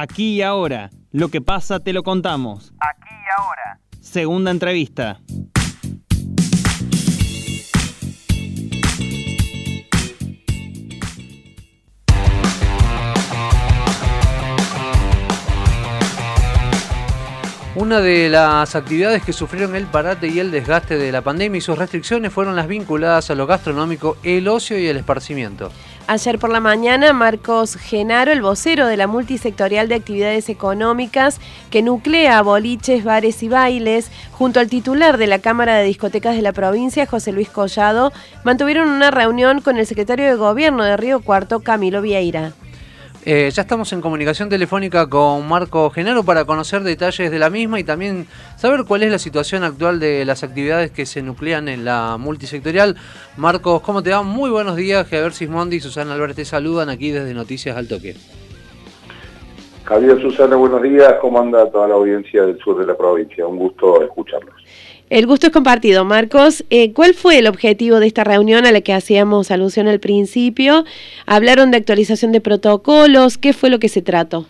Aquí y ahora. Lo que pasa te lo contamos. Aquí y ahora. Segunda entrevista. Una de las actividades que sufrieron el parate y el desgaste de la pandemia y sus restricciones fueron las vinculadas a lo gastronómico, el ocio y el esparcimiento. Ayer por la mañana, Marcos Genaro, el vocero de la multisectorial de actividades económicas que nuclea boliches, bares y bailes, junto al titular de la Cámara de Discotecas de la provincia, José Luis Collado, mantuvieron una reunión con el secretario de Gobierno de Río Cuarto, Camilo Vieira. Eh, ya estamos en comunicación telefónica con Marco Genaro para conocer detalles de la misma y también saber cuál es la situación actual de las actividades que se nuclean en la multisectorial. Marcos, ¿cómo te va? Muy buenos días. Javier Sismondi y Susana Álvarez te saludan aquí desde Noticias al Toque. Javier, Susana, buenos días. ¿Cómo anda toda la audiencia del sur de la provincia? Un gusto escucharlos. El gusto es compartido. Marcos, eh, ¿cuál fue el objetivo de esta reunión a la que hacíamos alusión al principio? ¿Hablaron de actualización de protocolos? ¿Qué fue lo que se trató?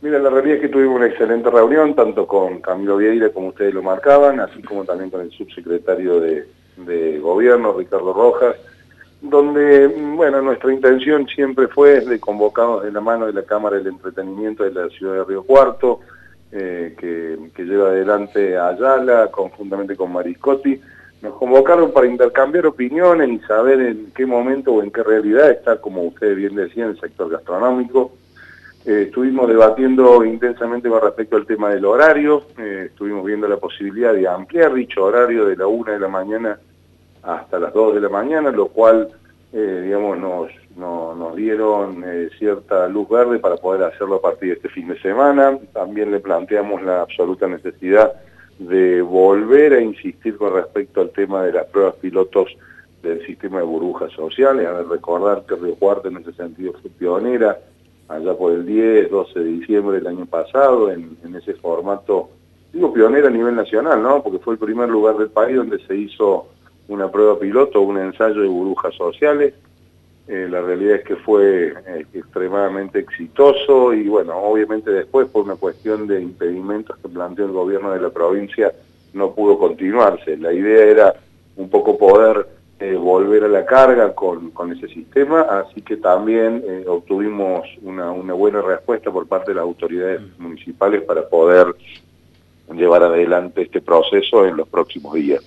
Mira, la realidad es que tuvimos una excelente reunión, tanto con Camilo Vieira, como ustedes lo marcaban, así como también con el subsecretario de, de Gobierno, Ricardo Rojas, donde, bueno, nuestra intención siempre fue de convocar de la mano de la Cámara del Entretenimiento de la Ciudad de Río Cuarto, eh, que, lleva adelante Ayala, conjuntamente con Mariscotti, nos convocaron para intercambiar opiniones y saber en qué momento o en qué realidad está, como ustedes bien decían, el sector gastronómico. Eh, estuvimos debatiendo intensamente con respecto al tema del horario, eh, estuvimos viendo la posibilidad de ampliar dicho horario de la una de la mañana hasta las 2 de la mañana, lo cual, digamos, nos, nos dieron eh, cierta luz verde para poder hacerlo a partir de este fin de semana. También le planteamos la absoluta necesidad de volver a insistir con respecto al tema de las pruebas pilotos del sistema de burbujas sociales. A recordar que Río Cuarto en ese sentido fue pionera allá por el 10, 12 de diciembre del año pasado en, en ese formato, digo pionera a nivel nacional, ¿no? Porque fue el primer lugar del país donde se hizo una prueba piloto, un ensayo de burbujas sociales eh, la realidad es que fue eh, extremadamente exitoso y bueno, obviamente después por una cuestión de impedimentos que planteó el gobierno de la provincia no pudo continuarse. La idea era un poco poder eh, volver a la carga con, con, ese sistema, así que también obtuvimos una, una buena respuesta por parte de las autoridades municipales para poder llevar adelante este proceso en los próximos días.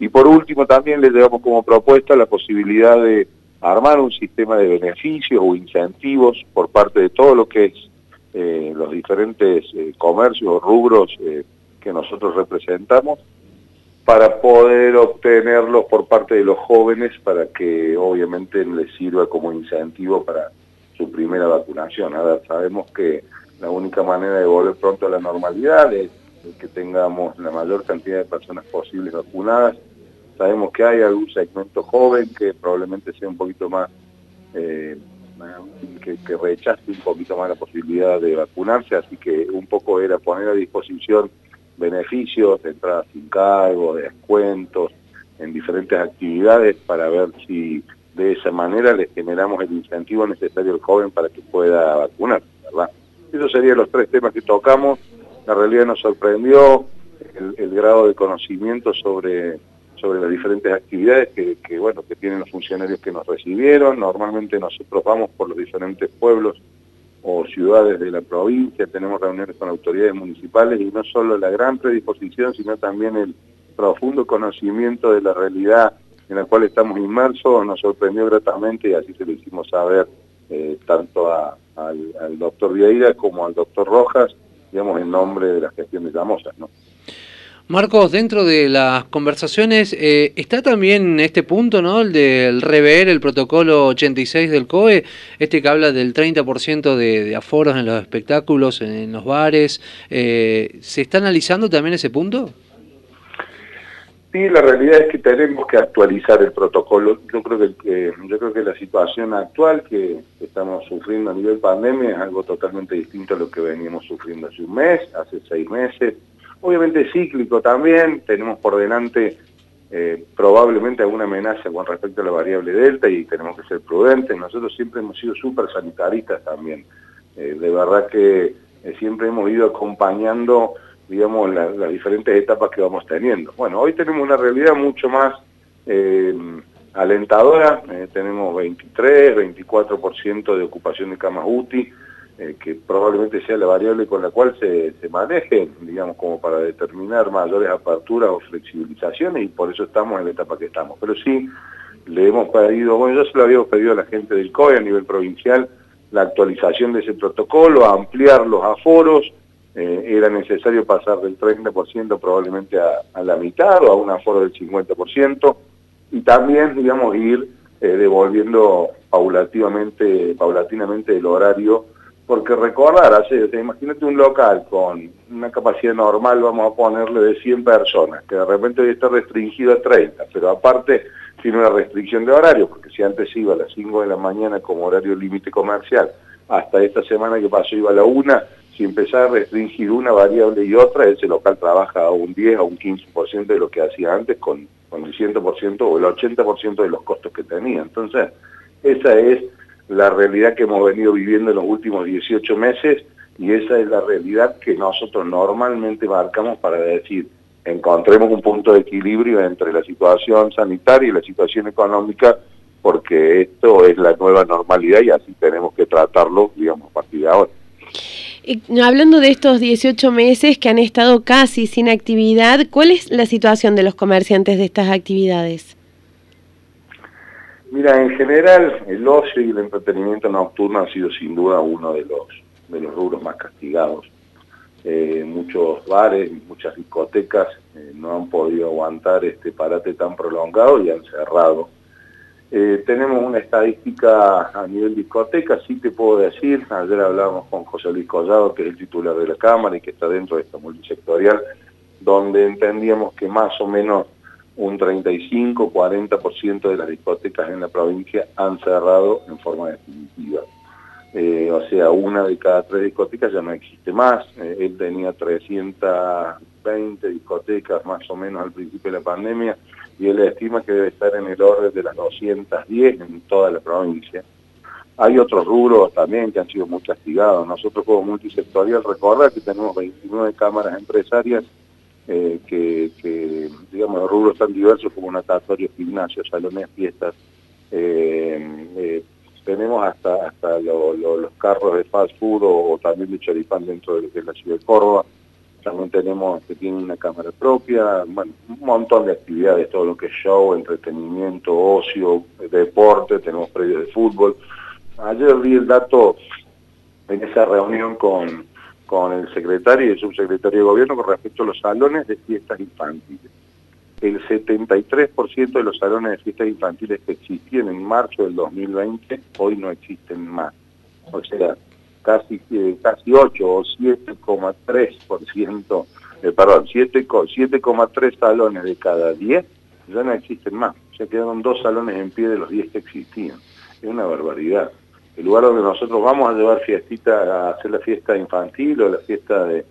Y por último también le llevamos como propuesta la posibilidad de armar un sistema de beneficios o incentivos por parte de todo lo que es eh, los diferentes eh, comercios o rubros eh, que nosotros representamos para poder obtenerlos por parte de los jóvenes para que obviamente les sirva como incentivo para su primera vacunación. A ver, sabemos que la única manera de volver pronto a la normalidad es que tengamos la mayor cantidad de personas posibles vacunadas Sabemos que hay algún segmento joven que probablemente sea un poquito más, eh, que, que, rechace un poquito más la posibilidad de vacunarse, así que un poco era poner a disposición beneficios de entrada sin cargo, de descuentos, en diferentes actividades para ver si de esa manera le generamos el incentivo necesario al joven para que pueda vacunarse, ¿verdad? Esos serían los tres temas que tocamos. La realidad nos sorprendió el grado de conocimiento sobre sobre las diferentes actividades que, bueno, que tienen los funcionarios que nos recibieron. Normalmente nosotros vamos por los diferentes pueblos o ciudades de la provincia, tenemos reuniones con autoridades municipales y no solo la gran predisposición, sino también el profundo conocimiento de la realidad en la cual estamos inmersos, nos sorprendió gratamente y así se lo hicimos saber eh, tanto al, al, doctor Vieira como al doctor Rojas, digamos, en nombre de la gestión de Llamosas, ¿no? Marcos, dentro de las conversaciones eh, está también este punto, ¿no? El del rever el protocolo 86 del COE, este que habla del 30% de, de, aforos en los espectáculos, en, los bares. Eh, ¿Se está analizando también ese punto? Sí, la realidad es que tenemos que actualizar el protocolo. Yo creo que, la situación actual que estamos sufriendo a nivel pandemia es algo totalmente distinto a lo que veníamos sufriendo hace un mes, hace seis meses obviamente cíclico también, tenemos por delante eh, probablemente alguna amenaza con respecto a la variable delta y tenemos que ser prudentes. Nosotros siempre hemos sido súper sanitaristas también. de verdad que siempre hemos ido acompañando digamos, las diferentes etapas que vamos teniendo. Bueno, hoy tenemos una realidad mucho más eh, alentadora, eh, tenemos 23, 24% de ocupación de camas UTI, eh, que probablemente sea la variable con la cual se, maneje, digamos, como para determinar mayores aperturas o flexibilizaciones, y por eso estamos en la etapa que estamos. Pero sí, le hemos pedido, bueno, ya se lo habíamos pedido a la gente del COE a nivel provincial, la actualización de ese protocolo, ampliar los aforos, eh, era necesario pasar del 30% probablemente a, la mitad o a un aforo del 50% y también, digamos, ir eh, devolviendo paulativamente, paulatinamente el horario, porque recordar, imagínate un local con una capacidad normal, vamos a ponerle de 100 personas, que de repente está restringido a 30, pero aparte tiene una restricción de horario, porque si antes iba a las 5 de la mañana como horario límite comercial, hasta esta semana que pasó iba a la 1, si empezar a restringir una variable y otra, ese local trabaja a un 10 o un 15% de lo que hacía antes con, con el 100% o el 80% de los costos que tenía. Entonces, esa es la realidad que hemos venido viviendo en los últimos 18 meses y esa es la realidad que nosotros normalmente marcamos para decir, encontremos un punto de equilibrio entre la situación sanitaria y la situación económica, porque esto es la nueva normalidad y así tenemos que tratarlo, digamos, a partir de ahora hablando de estos 18 meses que han estado casi sin actividad, ¿cuál es la situación de los comerciantes de estas actividades? Mira, en general el ocio y el entretenimiento nocturno han sido sin duda uno de los, de los rubros más castigados. Eh, muchos bares, muchas discotecas eh, no han podido aguantar este parate tan prolongado y han cerrado. Eh, tenemos una estadística a nivel discoteca, sí te puedo decir, ayer hablábamos con José Luis Collado, que es el titular de la Cámara y que está dentro de esta multisectorial, donde entendíamos que más o menos un 35-40% de las discotecas en la provincia han cerrado en forma definitiva. Eh, o sea, una de cada tres discotecas ya no existe más. Eh, él tenía 320 discotecas más o menos al principio de la pandemia y él estima que debe estar en el orden de las 210 en toda la provincia. Hay otros rubros también que han sido muy castigados. Nosotros como multisectorial, recordar que tenemos 29 cámaras empresarias eh, que, digamos, los rubros tan diversos como natatorios, gimnasios, salones, fiestas. Tenemos hasta hasta los carros de fast food o, también de choripán dentro de, de la ciudad de Córdoba también tenemos que tiene una cámara propia, bueno, un montón de actividades, todo lo que es show, entretenimiento, ocio, deporte, tenemos predios de fútbol. Ayer vi el dato en esa reunión con, con el secretario y el subsecretario de gobierno con respecto a los salones de fiestas infantiles. El 73% de los salones de fiestas infantiles que existían en marzo del 2020 hoy no existen más. O sea, casi, eh, casi 8 o 7,3%, eh, perdón, 7,3 salones de cada 10 ya no existen más. Ya quedaron dos salones en pie de los 10 que existían. Es una barbaridad. El lugar donde nosotros vamos a llevar fiestita, a hacer la fiesta infantil o la fiesta de,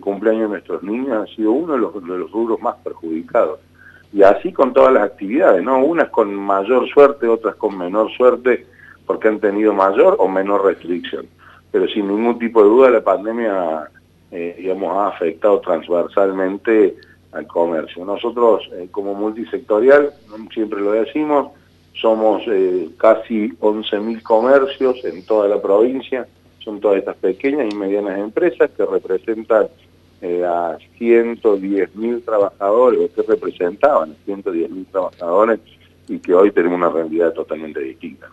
cumpleaños de nuestros niños ha sido uno de los, de los rubros más perjudicados. Y así con todas las actividades, ¿no? Unas con mayor suerte, otras con menor suerte, porque han tenido mayor o menor restricción pero sin ningún tipo de duda la pandemia, eh, ha afectado transversalmente al comercio. Nosotros, eh, como multisectorial, siempre lo decimos, somos eh, casi 11.000 comercios en toda la provincia, son todas estas pequeñas y medianas empresas que representan a 110.000 trabajadores, o que representaban a 110.000 trabajadores, y que hoy tenemos una realidad totalmente distinta.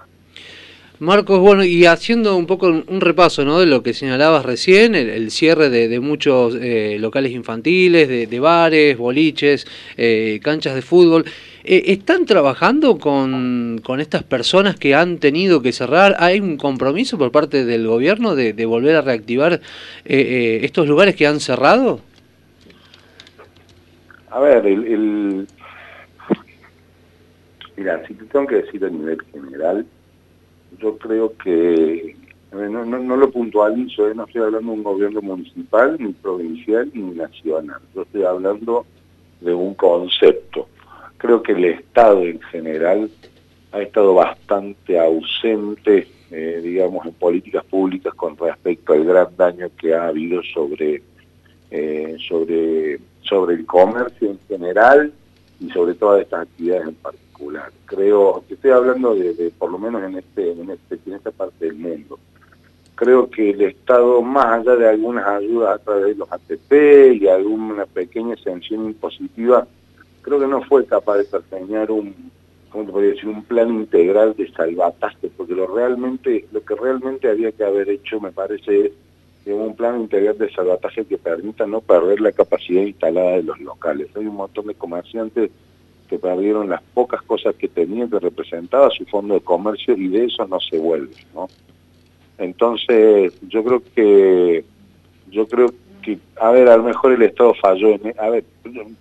Marcos, bueno, y haciendo un poco un repaso ¿no? de lo que señalabas recién, el, cierre de, muchos eh, locales infantiles, de, bares, boliches, eh, canchas de fútbol, eh, ¿están trabajando con, estas personas que han tenido que cerrar? ¿Hay un compromiso por parte del gobierno de, volver a reactivar estos lugares que han cerrado? A ver, el, Mira, si te tengo que decir a nivel general, yo creo que, no, no, lo puntualizo, ¿eh? no estoy hablando de un gobierno municipal, ni provincial, ni nacional, yo estoy hablando de un concepto. Creo que el Estado en general ha estado bastante ausente eh, digamos, en políticas públicas con respecto al gran daño que ha habido sobre, eh, sobre, sobre el comercio en general y sobre todas estas actividades en particular. Creo que estoy hablando de, por lo menos en, este, en, este, en esta parte del mundo. Creo que el Estado, más allá de algunas ayudas a través de los ATP y alguna pequeña exención impositiva, creo que no fue capaz de perseguir un, ¿cómo te podría decir? un plan integral de salvataje, porque lo realmente, lo que realmente había que haber hecho, me parece, es un plan integral de salvataje que permita no perder la capacidad instalada de los locales. Hay un montón de comerciantes que perdieron las pocas cosas que tenían que representaba su fondo de comercio y de eso no se vuelve, ¿no? Entonces, yo creo que, yo creo que, a ver, a lo mejor el Estado falló en, a ver,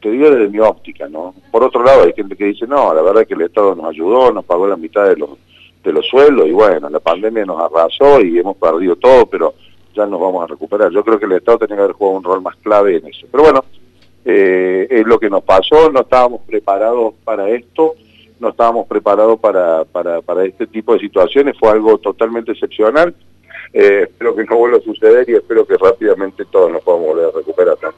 te digo desde mi óptica, ¿no? Por otro lado, hay gente que dice, no, la verdad es que el Estado nos ayudó, nos pagó la mitad de los, de los sueldos y bueno, la pandemia nos arrasó y hemos perdido todo, pero ya nos vamos a recuperar. Yo creo que el Estado tenía que haber jugado un rol más clave en eso. Pero bueno, eh, es lo que nos pasó, no estábamos preparados para esto, no estábamos preparados para, para, para este tipo de situaciones, fue algo totalmente excepcional. Eh, espero que no vuelva a suceder y espero que rápidamente todos nos podamos volver a recuperar.